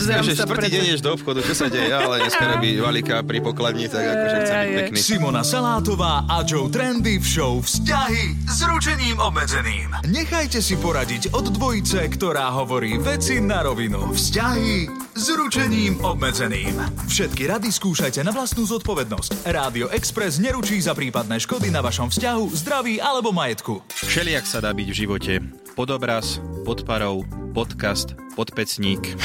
Dneska, že štvrtý deň ideš do obchodu, čo sa deje, ale dneska robí valika pri pokladni, tak akože chcem byť pekný. Simona Salátová a Joe Trendy v show Vzťahy s ručením obmedzeným. Nechajte si poradiť od dvojice, ktorá hovorí veci na rovinu. Vzťahy s ručením obmedzeným. Všetky rady skúšajte na vlastnú zodpovednosť. Rádio Express neručí za prípadné škody na vašom vzťahu, zdraví alebo majetku. Všelijak sa dá byť v živote. Podobraz, pod parou, podcast, podpecník.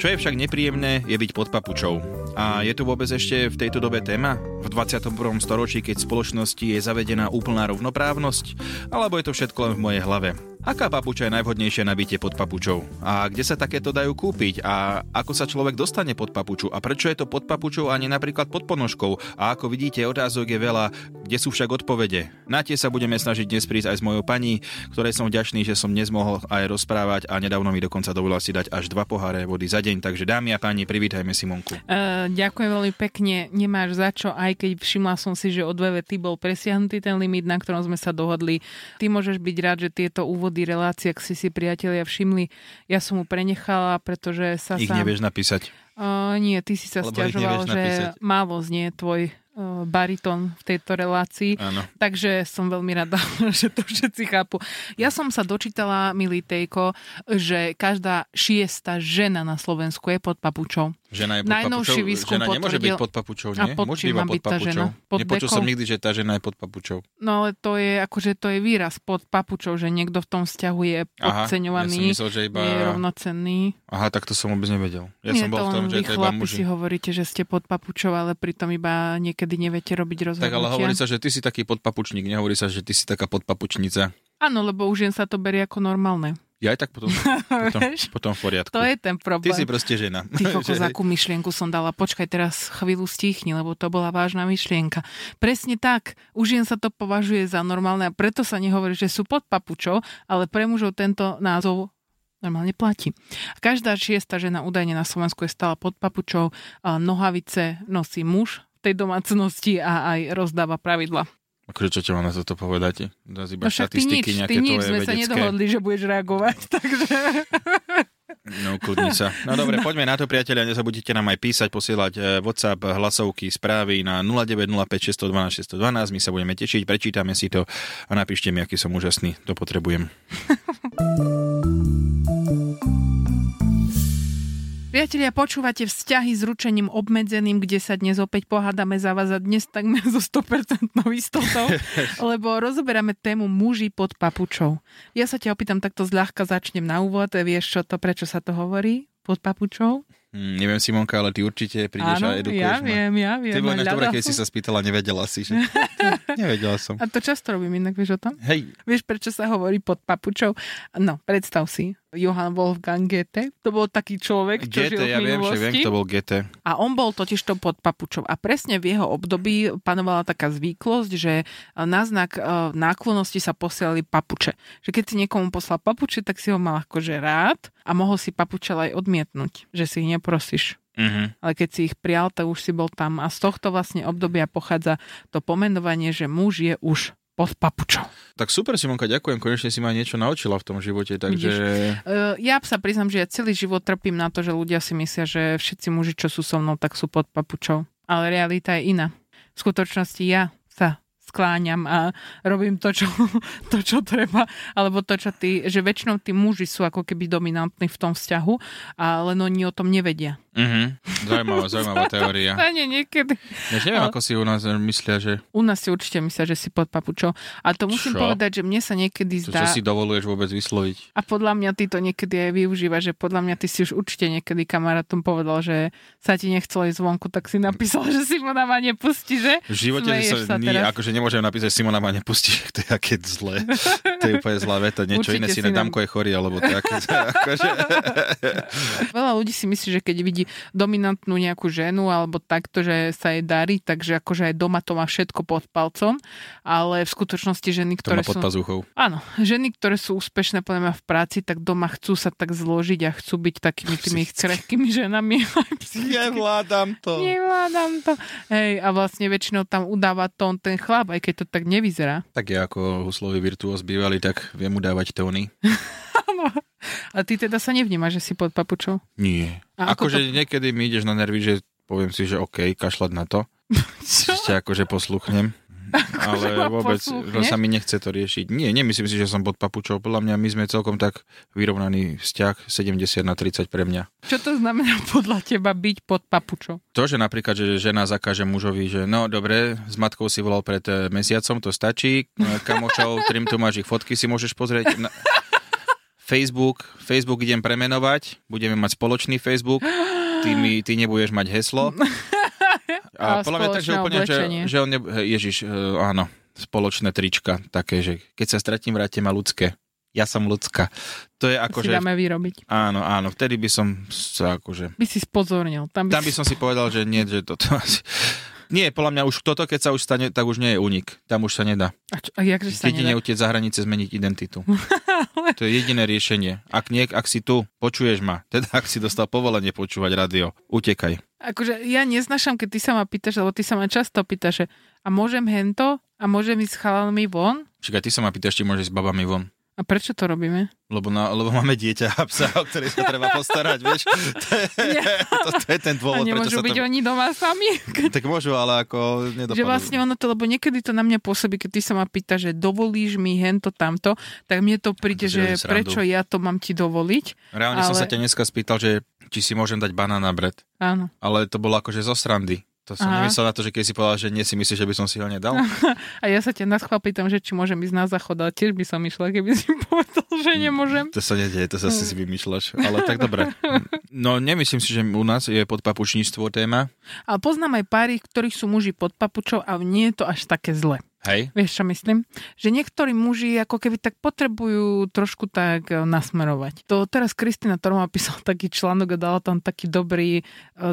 Čo je však nepríjemné, je byť pod papučou. A je tu vôbec ešte v tejto dobe téma? V 21. storočí, keď v spoločnosti je zavedená úplná rovnoprávnosť? Alebo je to všetko len v mojej hlave? Aká papuča je najvhodnejšia na bytie pod papučou? A kde sa takéto dajú kúpiť? A ako sa človek dostane pod papuču? A prečo je to pod papučou a nie napríklad pod ponožkou? A ako vidíte, otázok je veľa, kde sú však odpovede? Na tie sa budeme snažiť dnes prísť aj s mojou pani, ktorej som vďačný, že som dnes mohol aj rozprávať a nedávno mi dokonca dovolila si dať až dva poháre vody za deň. Takže dámy a páni, privítajme Simonku. Uh, ďakujem veľmi pekne, nemáš za čo, aj keď všimla som si, že o dve bol presiahnutý ten limit, na ktorom sme sa dohodli. Ty môžeš byť rád, že tieto úvody relácie, ak si si priatelia všimli, ja som mu prenechala, pretože sa Ich sám... nevieš napísať. Uh, nie, ty si sa Lebo stiažoval, že napísať. málo znie tvoj uh, baritón v tejto relácii. Áno. Takže som veľmi rada, že to všetci chápu. Ja som sa dočítala, milý Tejko, že každá šiesta žena na Slovensku je pod papučou. Žena je pod Najnovší papučou. výskum Žena nemôže byť potvrdil- pod papučou, A nie? pod Muž čím býva má pod byť papučou. Pod Nepočul dekou? som nikdy, že tá žena je pod papučou. No ale to je, akože to je výraz pod papučou, že niekto v tom vzťahu je Aha, ja podceňovaný, myslel, že iba... je rovnocenný. Aha, tak to som vôbec nevedel. Ja nie som bol to v tom, že to iba chlapi si muži. hovoríte, že ste pod papučou, ale pritom iba niekedy neviete robiť rozhodnutia. Tak ale hovorí sa, že ty si taký podpapučník, nehovorí sa, že ty si taká podpapučnica. Áno, lebo už jen sa to berie ako normálne. Ja aj tak potom, potom, potom v poriadku. To je ten Ty problém. si proste žena. Ty kokos, Že- akú myšlienku som dala. Počkaj, teraz chvíľu stichni, lebo to bola vážna myšlienka. Presne tak. Už jen sa to považuje za normálne a preto sa nehovorí, že sú pod papučou, ale pre mužov tento názov normálne platí. Každá šiesta žena údajne na Slovensku je stále pod papučou. Nohavice nosí muž v tej domácnosti a aj rozdáva pravidla. Akože čo ťa mám na toto povedať? Zas iba No však ty nič, ty nič, sme sa vedecké. nedohodli, že budeš reagovať, takže... No, kľudni sa. No dobre, poďme na to, priatelia. Nezabudnite nám aj písať, posielať eh, WhatsApp, hlasovky, správy na 0905 612 612. My sa budeme tešiť, prečítame si to a napíšte mi, aký som úžasný. To potrebujem. Priatelia, počúvate vzťahy s ručením obmedzeným, kde sa dnes opäť pohádame za vás a dnes takmer so 100% istotou, lebo rozoberáme tému muži pod papučou. Ja sa ťa opýtam takto zľahka, začnem na úvod. Vieš čo to, prečo sa to hovorí pod papučou? Hm, neviem, Simonka, ale ty určite prídeš a edukuješ ja ma. viem, ja viem. Ty bol ináč dobré, keď si sa spýtala, nevedela si, že? nevedela som. A to často robím inak, vieš o tom? Hej, Vieš, prečo sa hovorí pod papučou? No, predstav si, Johann Wolfgang Goethe, to bol taký človek, čo žil GT, v ja viem, že viem, minulosti. kto bol GT. A on bol totiž to pod papučou. A presne v jeho období panovala taká zvyklosť, že na znak e, náklonnosti sa posielali papuče. Že keď si niekomu poslal papuče, tak si ho mal akože rád a mohol si papuče aj odmietnúť, že si ich neprosíš. Mhm. Ale keď si ich prijal, tak už si bol tam. A z tohto vlastne obdobia pochádza to pomenovanie, že muž je už pod papučou. Tak super, Simonka, ďakujem. Konečne si ma niečo naučila v tom živote, takže... Uh, ja sa priznam, že ja celý život trpím na to, že ľudia si myslia, že všetci muži, čo sú so mnou, tak sú pod papučou. Ale realita je iná. V skutočnosti ja sa skláňam a robím to, čo, to, čo treba, alebo to, čo ty, že väčšinou tí muži sú ako keby dominantní v tom vzťahu, a len oni o tom nevedia. Mhm, zaujímavá, zaujímavá teória. Stane niekedy. Ja neviem, ako si u nás myslia, že U nás si určite myslia, že si pod papučou. A to musím Čo? povedať, že mne sa niekedy to, zdá... čo si dovoluješ vôbec vysloviť. A podľa mňa ty to niekedy aj využíva, že podľa mňa ty si už určite niekedy kamarátom povedal, že sa ti nechcelo ísť zvonku, tak si napísal, že Simona ma nepustí, že? V živote Smeješ sa, sa nie, teraz. akože nemôžem napísať Simona ma nepustí, to je aké zlé. To je úplne zlá veta. Niečo Určite iné si Damko je chorý, alebo tak. akože, Veľa ľudí si myslí, že keď vidí dominantnú nejakú ženu alebo takto, že sa jej darí, takže akože aj doma to má všetko pod palcom, ale v skutočnosti ženy, to má ktoré pod sú... pazuchou. Áno, ženy, ktoré sú úspešné podľa mňa v práci, tak doma chcú sa tak zložiť a chcú byť takými tými krehkými ženami. Nevládam to. Nevládam to. Hej, a vlastne väčšinou tam udáva tón ten chlap, aj keď to tak nevyzerá. Tak ja ako huslový virtuós bývalý, tak viem mu dávať tóny. Áno. A ty teda sa nevnímaš, že si pod papučou? Nie. A ako Akože niekedy mi ideš na nervy, že poviem si, že OK, kašľať na to. Čo? Ešte akože posluchnem. Ale ma vôbec poslúchneš? sa mi nechce to riešiť. Nie, nemyslím si, že som pod papučou. Podľa mňa my sme celkom tak vyrovnaný vzťah 70 na 30 pre mňa. Čo to znamená podľa teba byť pod papučou? To, že napríklad, že žena zakáže mužovi, že no dobre, s matkou si volal pred eh, mesiacom, to stačí. Eh, Kamošov, ktorým tu máš ich fotky, si môžeš pozrieť. Na... Facebook, Facebook idem premenovať, budeme mať spoločný Facebook, ty, mi, ty nebudeš mať heslo. A podľa mňa tak, že úplne, že, oblečenie. že on ne... Ježiš, eh, áno, spoločné trička, také, že keď sa stretím, vráte ma ľudské. Ja som ľudská. To je Ako akože... si dáme vyrobiť. Áno, áno, vtedy by som sa akože... By si spozornil. Tam by, Tam by som si povedal, že nie, že toto asi... Nie, podľa mňa už toto, keď sa už stane, tak už nie je únik. Tam už sa nedá. A, čo, a jakže sa Jedine nedá? utiec za hranice zmeniť identitu. To je jediné riešenie. Ak niek, ak si tu, počuješ ma, teda ak si dostal povolenie počúvať rádio, utekaj. Akože ja neznašam, keď ty sa ma pýtaš, lebo ty sa ma často pýtaš, že a môžem hento? A môžem ísť s chalalmi von? Čiže ty sa ma pýtaš, či môžeš s babami von. A prečo to robíme? Lebo, na, lebo máme dieťa a psa, o ktorý sa treba postarať, vieš. To je, to, to je ten A dôvod, prečo nemôžu sa byť to... oni doma sami? Tak môžu, ale ako nedopadnú. Že vlastne ono to, lebo niekedy to na mňa pôsobí, keď ty sa ma pýta, že dovolíš mi hento tamto, tak mne to príde, si že srandu. prečo ja to mám ti dovoliť. Reálne som ale- sa ťa dneska spýtal, že či si môžem dať banán na bred. Áno. Ale to bolo akože zo srandy. To som Aha. nemyslel na to, že keď si povedal, že nie si myslíš, že by som si ho nedal. A ja sa ťa na schvál pýtam, že či môžem ísť na záchod, ale tiež by som išla, keby si povedal, že nemôžem. To sa nedieje, to sa si vymýšľaš. Ale tak dobre. No nemyslím si, že u nás je podpapučníctvo téma. Ale poznám aj páry, ktorých sú muži pod papučou a nie je to až také zle. Hej. Vieš, čo myslím? Že niektorí muži ako keby tak potrebujú trošku tak e, nasmerovať. To teraz Kristina Torma písala taký článok a dala tam taký dobrý, e,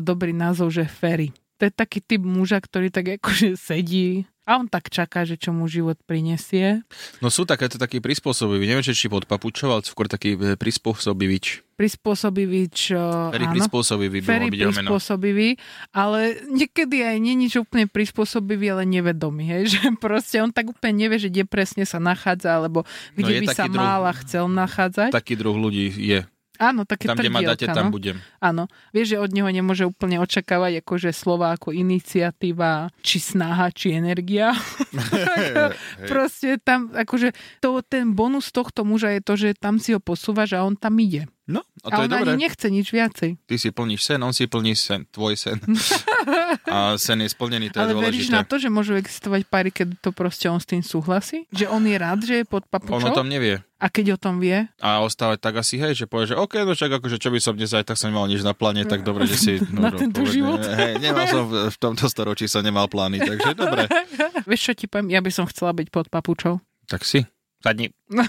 dobrý názov, že Ferry. To je taký typ muža, ktorý tak akože sedí a on tak čaká, že čo mu život prinesie. No sú takéto taký prispôsobivý. Neviem, či či pod papučou, ale skôr taký e, prispôsobivič. Prispôsobivý, čo... Very áno. prispôsobivý Ferry prispôsobivý, ale niekedy aj nie nič úplne prispôsobivý, ale nevedomý, hej? že proste on tak úplne nevie, že kde presne sa nachádza, alebo kde je by sa druh- mal a chcel nachádzať. Taký druh ľudí je. Áno, také Tam, kde ma dáte, trdielka, tam no. budem. Áno. Vieš, že od neho nemôže úplne očakávať akože slova ako iniciatíva, či snaha, či energia. Proste tam, akože to, ten bonus tohto muža je to, že tam si ho posúvaš a on tam ide. No, a A, to on je dobré. ani nechce nič viacej. Ty si plníš sen, on si plní sen, tvoj sen. a sen je splnený, to je Ale veríš dôležité. na to, že môžu existovať páry, keď to proste on s tým súhlasí? Že on je rád, že je pod On papučou? o tom nevie. A keď o tom vie? A ostávať tak asi, hej, že povie, že OK, no však akože čo by som dnes aj tak som nemal nič na pláne, tak dobre, že si... Na no, tento povedme, život. Hej, nemal som v, v tomto storočí som nemal plány, takže dobre. Vieš čo ti poviem? Ja by som chcela byť pod papučou. Tak si. Sadni.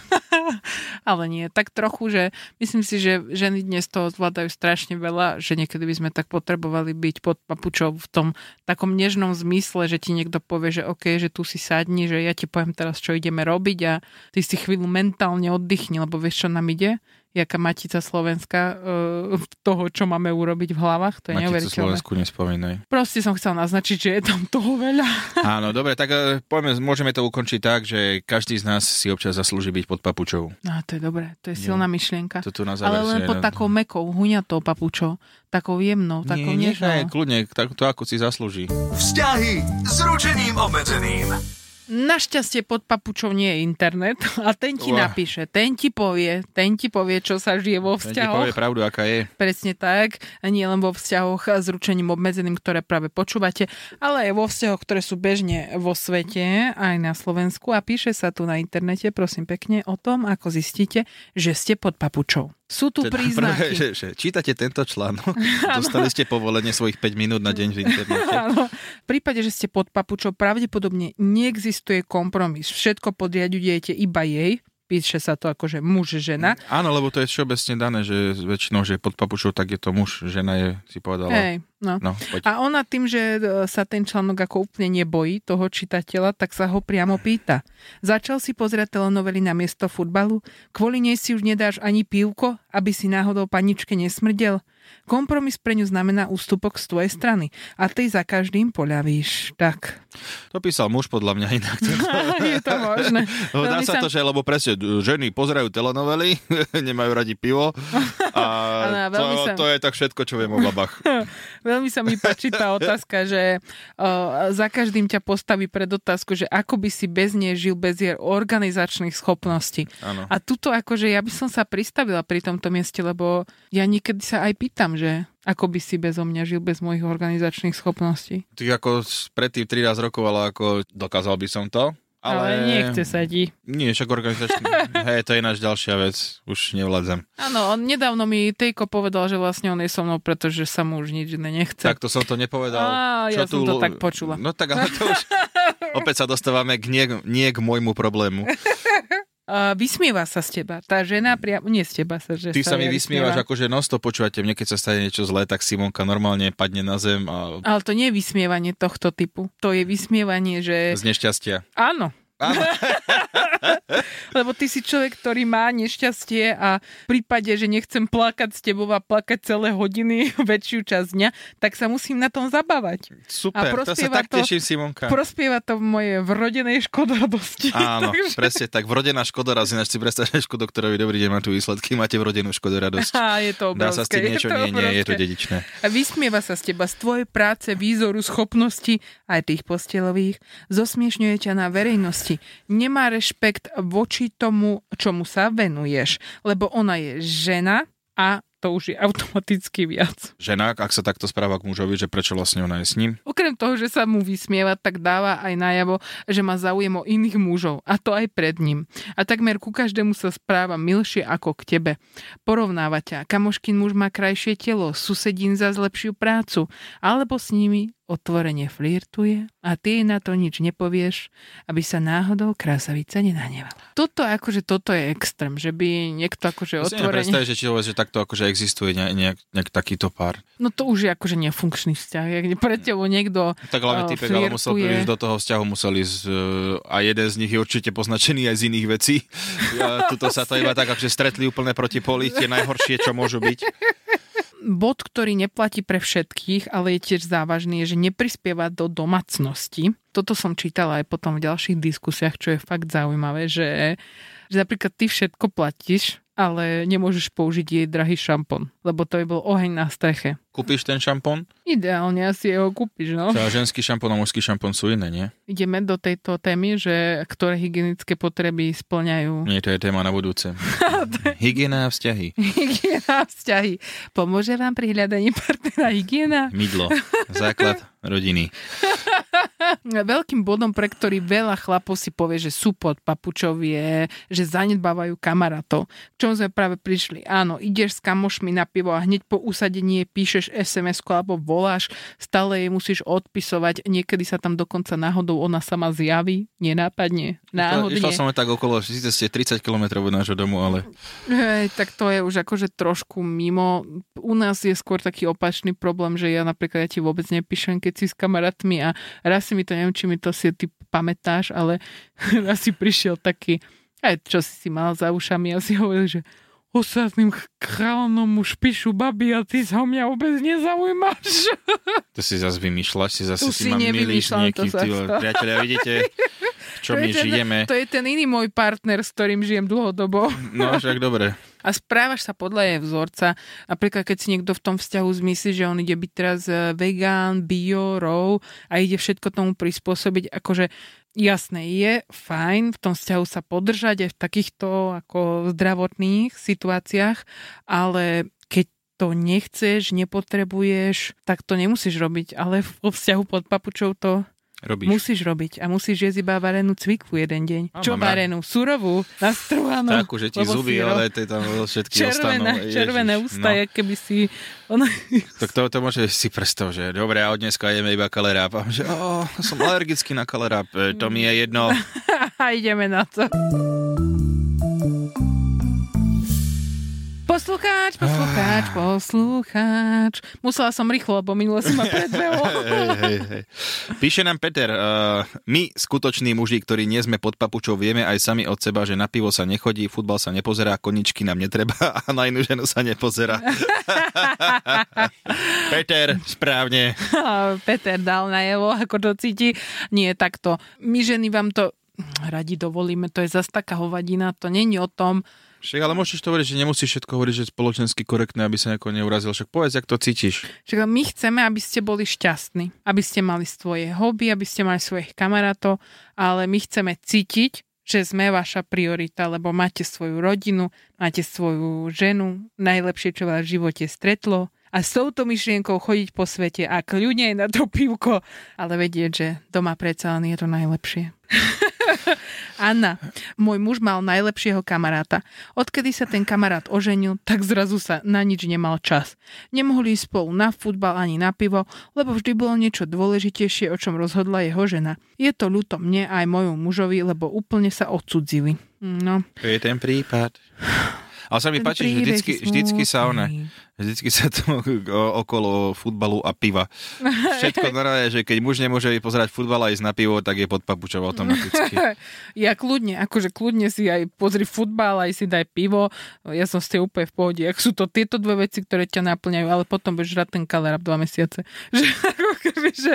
Ale nie, tak trochu, že myslím si, že ženy dnes toho zvládajú strašne veľa, že niekedy by sme tak potrebovali byť pod papučou v tom takom nežnom zmysle, že ti niekto povie, že OK, že tu si sadni, že ja ti poviem teraz, čo ideme robiť a ty si chvíľu mentálne oddychni, lebo vieš, čo nám ide? Jaká matica Slovenska uh, toho, čo máme urobiť v hlavách, to je neuveriteľné. Slovensku nespomínaj. Proste som chcel naznačiť, že je tam toho veľa. Áno, dobre, tak e, poďme, môžeme to ukončiť tak, že každý z nás si občas zaslúži byť pod papučou. No, to je dobré, to je silná myšlienka. To tu na záver Ale len pod takou mekou, huňatou papučou, takou jemnou, takou Nie, nežnou. kľudne, tak, to ako si zaslúži. Vzťahy s ručením obmedzeným. Našťastie pod papučou nie je internet a ten ti Uah. napíše, ten ti povie, ten ti povie, čo sa žije vo Ten ti povie vzťahoch. pravdu, aká je. Presne tak. A nie len vo vzťahoch s ručením obmedzeným, ktoré práve počúvate, ale aj vo vzťahoch, ktoré sú bežne vo svete, aj na Slovensku. A píše sa tu na internete, prosím pekne, o tom, ako zistíte, že ste pod papučou. Sú tu Teda prvé, príznaky. že, že čítate tento článok, dostali ste povolenie svojich 5 minút na deň v internete. Áno. V prípade, že ste pod papučou, pravdepodobne neexistuje kompromis. Všetko podriadujete iba jej. Píše sa to ako, že muž, žena. Áno, lebo to je všeobecne dané, že väčšinou, že pod papučou, tak je to muž, žena je, si povedala. Hej, no. No, poď. A ona tým, že e, sa ten článok ako úplne nebojí toho čitateľa, tak sa ho priamo pýta. Začal si pozerať telenovely na miesto futbalu? Kvôli nej si už nedáš ani pívko, aby si náhodou paničke nesmrdel? Kompromis pre ňu znamená ústupok z tvojej strany a ty za každým poľavíš. Tak. To písal muž podľa mňa inak. Je to možné. No, dá sa to, že lebo presne ženy pozerajú telenovely, nemajú radi pivo a a to, sa- to je tak všetko, čo viem o babách. Veľmi sa mi páči tá otázka, že uh, za každým ťa postaví pred otázku, že ako by si bez nej žil bez jej organizačných schopností. Áno. A tuto akože ja by som sa pristavila pri tomto mieste, lebo ja niekedy sa aj pýtam, že ako by si bezo mňa žil bez mojich organizačných schopností. Ty ako predtým 13 rokov, ale ako dokázal by som to. Ale, Ale, nechce sa ti. Nie, však organizačný. Hej, to je ináč ďalšia vec. Už nevládzem. Áno, on nedávno mi Tejko povedal, že vlastne on je so mnou, pretože sa mu už nič iné nechce. Tak to som to nepovedal. Á, ja som to tak počula. No tak ale to už... Opäť sa dostávame k nie, nie k môjmu problému. Uh, vysmieva sa z teba. Tá žena priamo... Nie z teba sa, že Ty sa mi vysmievaš, vysmievam. akože non stop počúvate mne, keď sa stane niečo zlé, tak Simonka normálne padne na zem a Ale to nie je vysmievanie tohto typu. To je vysmievanie, že... z nešťastia. Áno. Lebo ty si človek, ktorý má nešťastie a v prípade, že nechcem plakať s tebou a plakať celé hodiny, väčšiu časť dňa, tak sa musím na tom zabávať. Super, to sa tak to- teším, Simonka. Prospieva to v mojej vrodenej škodoradosti. Áno, Takže- presne tak. Vrodená škodoradosť, ináč si predstavíš škodoktorový dobrý deň, má tu výsledky, máte vrodenú škodoradosť. Á, je to Dá sa s obrovské. tým niečo? Nie, nie, je to obrovské. dedičné. A vysmieva sa z teba, z tvojej práce, výzoru, schopnosti, aj tých postelových. Zosmiešňuje ťa na verejnosti. Nemá rešpekt voči tomu, čomu sa venuješ, lebo ona je žena a to už je automaticky viac. Žena, ak sa takto správa k mužovi, že prečo vlastne ona je s ním? Okrem toho, že sa mu vysmieva, tak dáva aj najavo, že má záujem o iných mužov, a to aj pred ním. A takmer ku každému sa správa milšie ako k tebe. Porovnáva ťa, kamoškin muž má krajšie telo, susedín za lepšiu prácu, alebo s nimi otvorene flirtuje a ty na to nič nepovieš, aby sa náhodou krásavica nenahnevala. Toto akože toto je extrém, že by niekto akože Ja neviem otvorene... predstaviť, že, či, že takto akože existuje ne, nejak, nejak takýto pár. No to už je akože nefunkčný vzťah. Jak pre tebou niekto Tak hlavne eh, typek, ale musel prísť do toho vzťahu, musel ísť eh, a jeden z nich je určite poznačený aj z iných vecí. Ja, tuto sa to iba tak, akože stretli úplne proti poli, tie najhoršie, čo môžu byť. Bod, ktorý neplatí pre všetkých, ale je tiež závažný, je, že neprispieva do domácnosti. Toto som čítala aj potom v ďalších diskusiách, čo je fakt zaujímavé, že, že napríklad ty všetko platíš, ale nemôžeš použiť jej drahý šampón, lebo to by bol oheň na streche. Kúpiš ten šampón? Ideálne asi ho kúpiš, no. Čo, a ženský šampón a mužský šampón sú iné, nie? Ideme do tejto témy, že ktoré hygienické potreby splňajú Nie, to je téma na budúce. Hygiena a vzťahy. hygiena a vzťahy. Pomôže vám pri hľadaní partnera hygiena? Mydlo. Základ rodiny. Veľkým bodom, pre ktorý veľa chlapov si povie, že sú pod papučov je, že zanedbávajú kamarátov. K čomu sme práve prišli? Áno, ideš s kamošmi na pivo a hneď po usadení píšeš sms alebo voláš, stále jej musíš odpisovať, niekedy sa tam dokonca náhodou ona sama zjaví, nenápadne, náhodne. Išla som len tak okolo, síce ste 30 km od nášho domu, ale Hej, tak to je už akože trošku mimo. U nás je skôr taký opačný problém, že ja napríklad ja ti vôbec nepíšem, keď si s kamarátmi a raz si mi to, neviem, či mi to si ty pamätáš, ale raz si prišiel taký, aj čo si si mal za ušami a si hovoril, že ostatným ch- chránom už píšu baby a ty sa mňa vôbec nezaujímaš. to si zase vymýšľaš, si zase Tu si si ma milíš priatelia, vidíte, v čom To my ten- žijeme. To je ten iný môj partner, s ktorým žijem dlhodobo. No, však dobre. A správaš sa podľa jej vzorca. Napríklad, keď si niekto v tom vzťahu zmyslí, že on ide byť teraz e, vegán, bio, raw a ide všetko tomu prispôsobiť, akože jasné, je fajn v tom vzťahu sa podržať aj v takýchto ako zdravotných situáciách, ale keď to nechceš, nepotrebuješ, tak to nemusíš robiť. Ale vo vzťahu pod papučou to Robíš. Musíš robiť a musíš jesť iba varenú cvikvu jeden deň. A Čo varenú? Surovú? Nastrúhanú? Takú, že ti zuby, si ro- ale to tam všetky Červené, ostanú. červené Ježiš, ústa, no. keby si... Ono... Tak to, to môže si predstav, že dobre, a od dneska jeme iba kaleráp. A že oh, som alergický na kaleráp, e, to mi je jedno. a ideme na to. Poslucháč, poslucháč, Ah. poslucháč. Musela som rýchlo, lebo minulo si ma predbehol. hej. Píše nám Peter, uh, my, skutoční muži, ktorí nie sme pod papučou, vieme aj sami od seba, že na pivo sa nechodí, futbal sa nepozerá, koničky nám netreba a na inú ženu sa nepozerá. Peter, správne. Peter dal najevo, ako to cíti. Nie, takto. My ženy vám to radi dovolíme, to je zas taká hovadina, to není o tom, Však ale môžeš to hovoriť, že nemusíš všetko hovoriť, že spoločensky korektné, aby sa nejako neurazil. Však povedz, jak to cítiš. Čiže my chceme, aby ste boli šťastní, aby ste mali svoje hobby, aby ste mali svojich kamarátov, ale my chceme cítiť, že sme vaša priorita, lebo máte svoju rodinu, máte svoju ženu, najlepšie, čo vás v živote stretlo a s touto myšlienkou chodiť po svete a kľudne na to pivko, ale vedieť, že doma predsa len je to najlepšie. Anna, môj muž mal najlepšieho kamaráta. Odkedy sa ten kamarát oženil, tak zrazu sa na nič nemal čas. Nemohli ísť spolu na futbal ani na pivo, lebo vždy bolo niečo dôležitejšie, o čom rozhodla jeho žena. Je to ľúto mne aj mojom mužovi, lebo úplne sa odsudzili. No, To je ten prípad. Ale sa mi páči, že vždycky, vždycky sa one, vždycky sa to okolo futbalu a piva. Všetko normálne, že keď muž nemôže pozerať futbal a ísť na pivo, tak je pod papučou automaticky. Ja kľudne, akože kľudne si aj pozri futbal, aj si daj pivo. Ja som s tým úplne v pohode. Ak sú to tieto dve veci, ktoré ťa naplňajú, ale potom budeš žrať ten kalerab dva mesiace. Že, že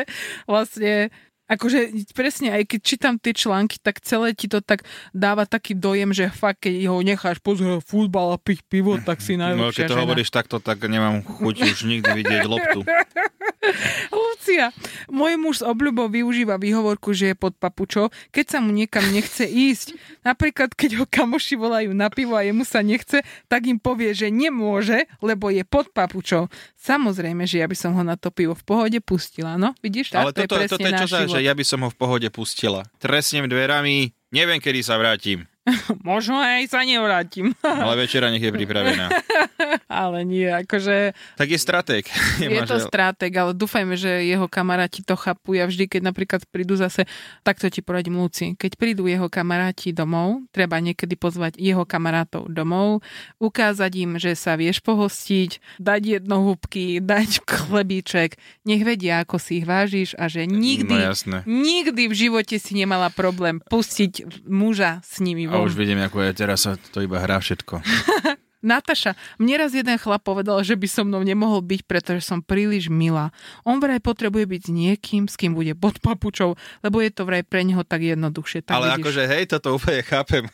vlastne Akože presne, aj keď čítam tie články, tak celé ti to tak dáva taký dojem, že fakt, keď ho necháš pozerať futbal a piť pivo, tak si No, najlepšia keď to žena. hovoríš takto, tak nemám chuť už nikdy vidieť loptu. Lucia, môj muž s obľubou využíva výhovorku, že je pod papučou, keď sa mu niekam nechce ísť. Napríklad, keď ho kamoši volajú na pivo a jemu sa nechce, tak im povie, že nemôže, lebo je pod papučou. Samozrejme, že ja by som ho na to pivo v pohode pustila, no? Vidíš, tak Ale to toto, je toto presne je čo náš. Že ja by som ho v pohode pustila. Tresnem dverami, neviem, kedy sa vrátim. Možno aj sa nevrátim. Ale večera nech je pripravená. ale nie, akože Tak je stratég. Je to strátek, ale dúfajme, že jeho kamaráti to chápu. Ja vždy, keď napríklad prídu zase, takto ti poradím Luci, keď prídu jeho kamaráti domov, treba niekedy pozvať jeho kamarátov domov, ukázať im, že sa vieš pohostiť, dať jednohúbky, dať chlebíček, nech vedia, ako si ich vážiš a že nikdy, No jasné. nikdy v živote si nemala problém pustiť muža s nimi A už vidím, ako je teraz sa to iba hrá všetko. Nataša, mne raz jeden chlap povedal, že by so mnou nemohol byť, pretože som príliš milá. On vraj potrebuje byť s niekým, s kým bude pod papučou, lebo je to vraj pre neho tak jednoduchšie. Tak Ale vidíš. akože hej, toto úplne chápem.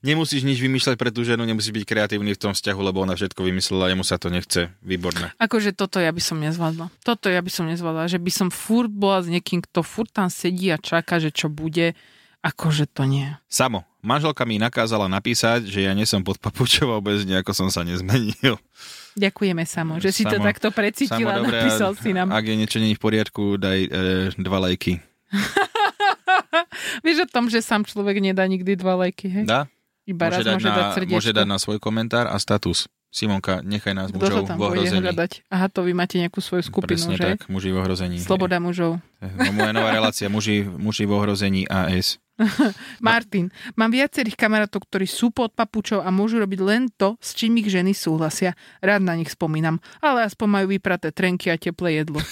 Nemusíš nič vymýšľať pre tú ženu, nemusíš byť kreatívny v tom vzťahu, lebo ona všetko vymyslela, jemu sa to nechce. Výborné. Akože toto ja by som nezvládla. Toto ja by som nezvládla, že by som furt bola s niekým, kto furt tam sedí a čaká, že čo bude. Akože to nie. Samo, manželka mi nakázala napísať, že ja nie som pod papučou vôbec nejako som sa nezmenil. Ďakujeme Samo, že si to Samo- takto precítila a napísal si nám. Ak je niečo není v poriadku, daj e, dva lajky. Vieš o tom, že sám človek nedá nikdy dva lajky, hej? Dá? Iba raz Môže dať, môže na, dať srdiečko. môže dať na svoj komentár a status. Simonka, nechaj nás Kto to mužov v ohrození. hľadať? Aha, to vy máte nejakú svoju skupinu, Presne že? tak, muži v ohrození. Sloboda mužov. No, moja nová relácia, muži, muži v ohrození AS. Martin, mám viacerých kamarátov, ktorí sú pod papučou a môžu robiť len to, s čím ich ženy súhlasia. Rád na nich spomínam, ale aspoň majú vypraté trenky a teplé jedlo.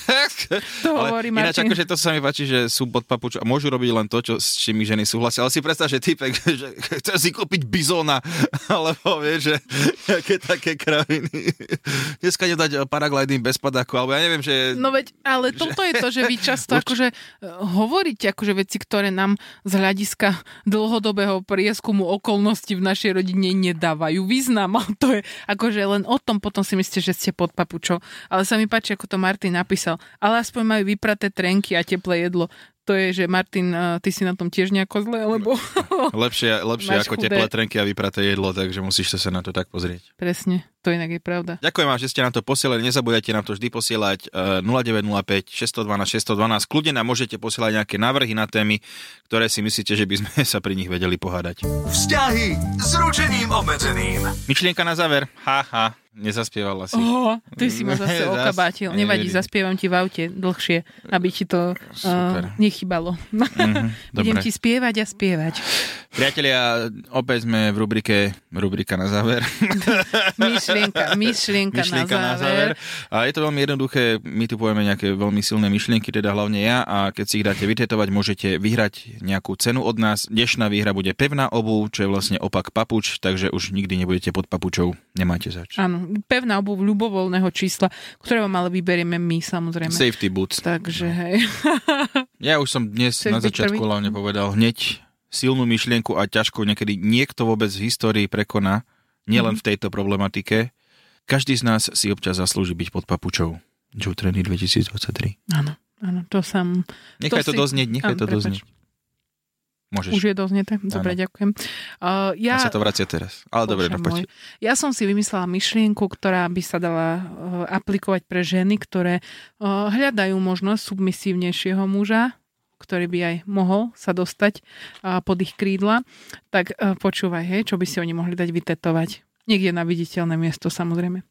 To hovorí Ale ináč Martin. akože to sa mi páči, že sú pod papučou a môžu robiť len to, čo, s čím ich ženy súhlasia. Ale si predstav, že typek, že chce si kúpiť bizóna, alebo vieš, že aké také kraviny. Dneska nedať paragliding bez padáku, alebo ja neviem, že... No veď, ale toto je to, že vy často akože e, hovoriť akože veci, ktoré nám z hľadiska dlhodobého prieskumu okolností v našej rodine nedávajú význam. To je akože len o tom potom si myslíte, že ste pod papučou. Ale sa mi páči, ako to Martin napísal. Ale aspoň majú vypraté trenky a teplé jedlo to je, že Martin, ty si na tom tiež nejako zle, alebo... lepšie lepšie ako chudé. teplé trenky a vypraté jedlo, takže musíš sa na to tak pozrieť. Presne, to inak je pravda. Ďakujem vám, že ste nám to posielali. Nezabudajte nám to vždy posielať 0905 612 612. Kľudne nám môžete posielať nejaké návrhy na témy, ktoré si myslíte, že by sme sa pri nich vedeli pohádať. Vzťahy s ručením obmedzeným. Myšlienka na záver. Ha, ha. Nezaspievala si. Oh, ty si ma zase okabátil. Nevadí, zaspievam ti v aute dlhšie, aby ti to uh, nechybalo. Mm-hmm, Budem ti spievať a spievať. Priatelia, opäť sme v rubrike rubrika na záver. myšlienka, myšlienka, myšlienka na, záver. na záver. A je to veľmi jednoduché, my tu povieme nejaké veľmi silné myšlienky, teda hlavne ja, a keď si ich dáte vytetovať, môžete vyhrať nejakú cenu od nás. Dnešná výhra bude pevná obu, čo je vlastne opak papuč, takže už nikdy nebudete pod papučou, nemáte zač. Áno, pevná obuv ľubovoľného čísla, ktoré vám ale vyberieme my samozrejme. Safety boots. Takže no. hej. ja už som dnes Chceš na začiatku hlavne povedal hneď silnú myšlienku a ťažko niekedy niekto vôbec v histórii prekoná, nielen v tejto problematike. Každý z nás si občas zaslúži byť pod papučou. Joe Trendy 2023. Áno, áno, to som... Nechaj to, to si... doznieť, nechaj áno, to prepač. doznieť. Môžeš. Už je doznete? Dobre, Áno. ďakujem. Uh, ja... A sa to vracia teraz. Ale dobre, poď. Ja som si vymyslela myšlienku, ktorá by sa dala uh, aplikovať pre ženy, ktoré uh, hľadajú možnosť submisívnejšieho muža, ktorý by aj mohol sa dostať pod ich krídla. Tak uh, počúvaj, hej, čo by si oni mohli dať vytetovať. Niekde na viditeľné miesto, samozrejme.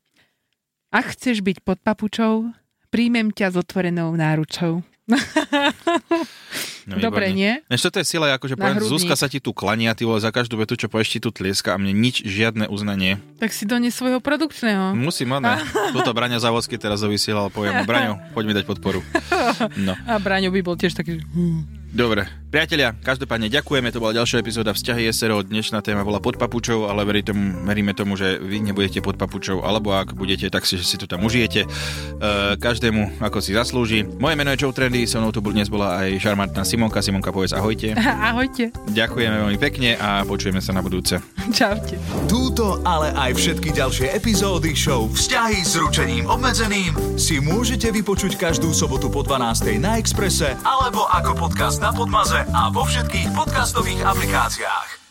Ak chceš byť pod papučou, príjmem ťa s otvorenou náručou. No, Dobre, nie? Než toto je sila, akože poviem, Zuzka sa ti tu klania, ty vole, za každú vetu, čo povieš, ti tu tlieska a mne nič, žiadne uznanie. Tak si dones svojho produkčného. Musím, ne. Tuto Braňo Závodský teraz vysielal, poviem, Braňo, poď mi dať podporu. No. A Braňo by bol tiež taký... Dobre, priatelia, každopádne ďakujeme, to bola ďalšia epizóda Vzťahy SRO, dnešná téma bola pod papučou, ale verí tomu, veríme tomu, že vy nebudete pod papučou, alebo ak budete, tak si, že si to tam užijete. E, každému, ako si zaslúži. Moje meno je Joe Trendy, so mnou tu dnes bola aj šarmantná Simonka. Simonka, povedz ahojte. Ahojte. Ďakujeme veľmi pekne a počujeme sa na budúce. Čaute. Túto, ale aj všetky ďalšie epizódy show Vzťahy s ručením obmedzeným si môžete vypočuť každú sobotu po 12. na Exprese alebo ako podcast na Podmaze a vo všetkých podcastových aplikáciách.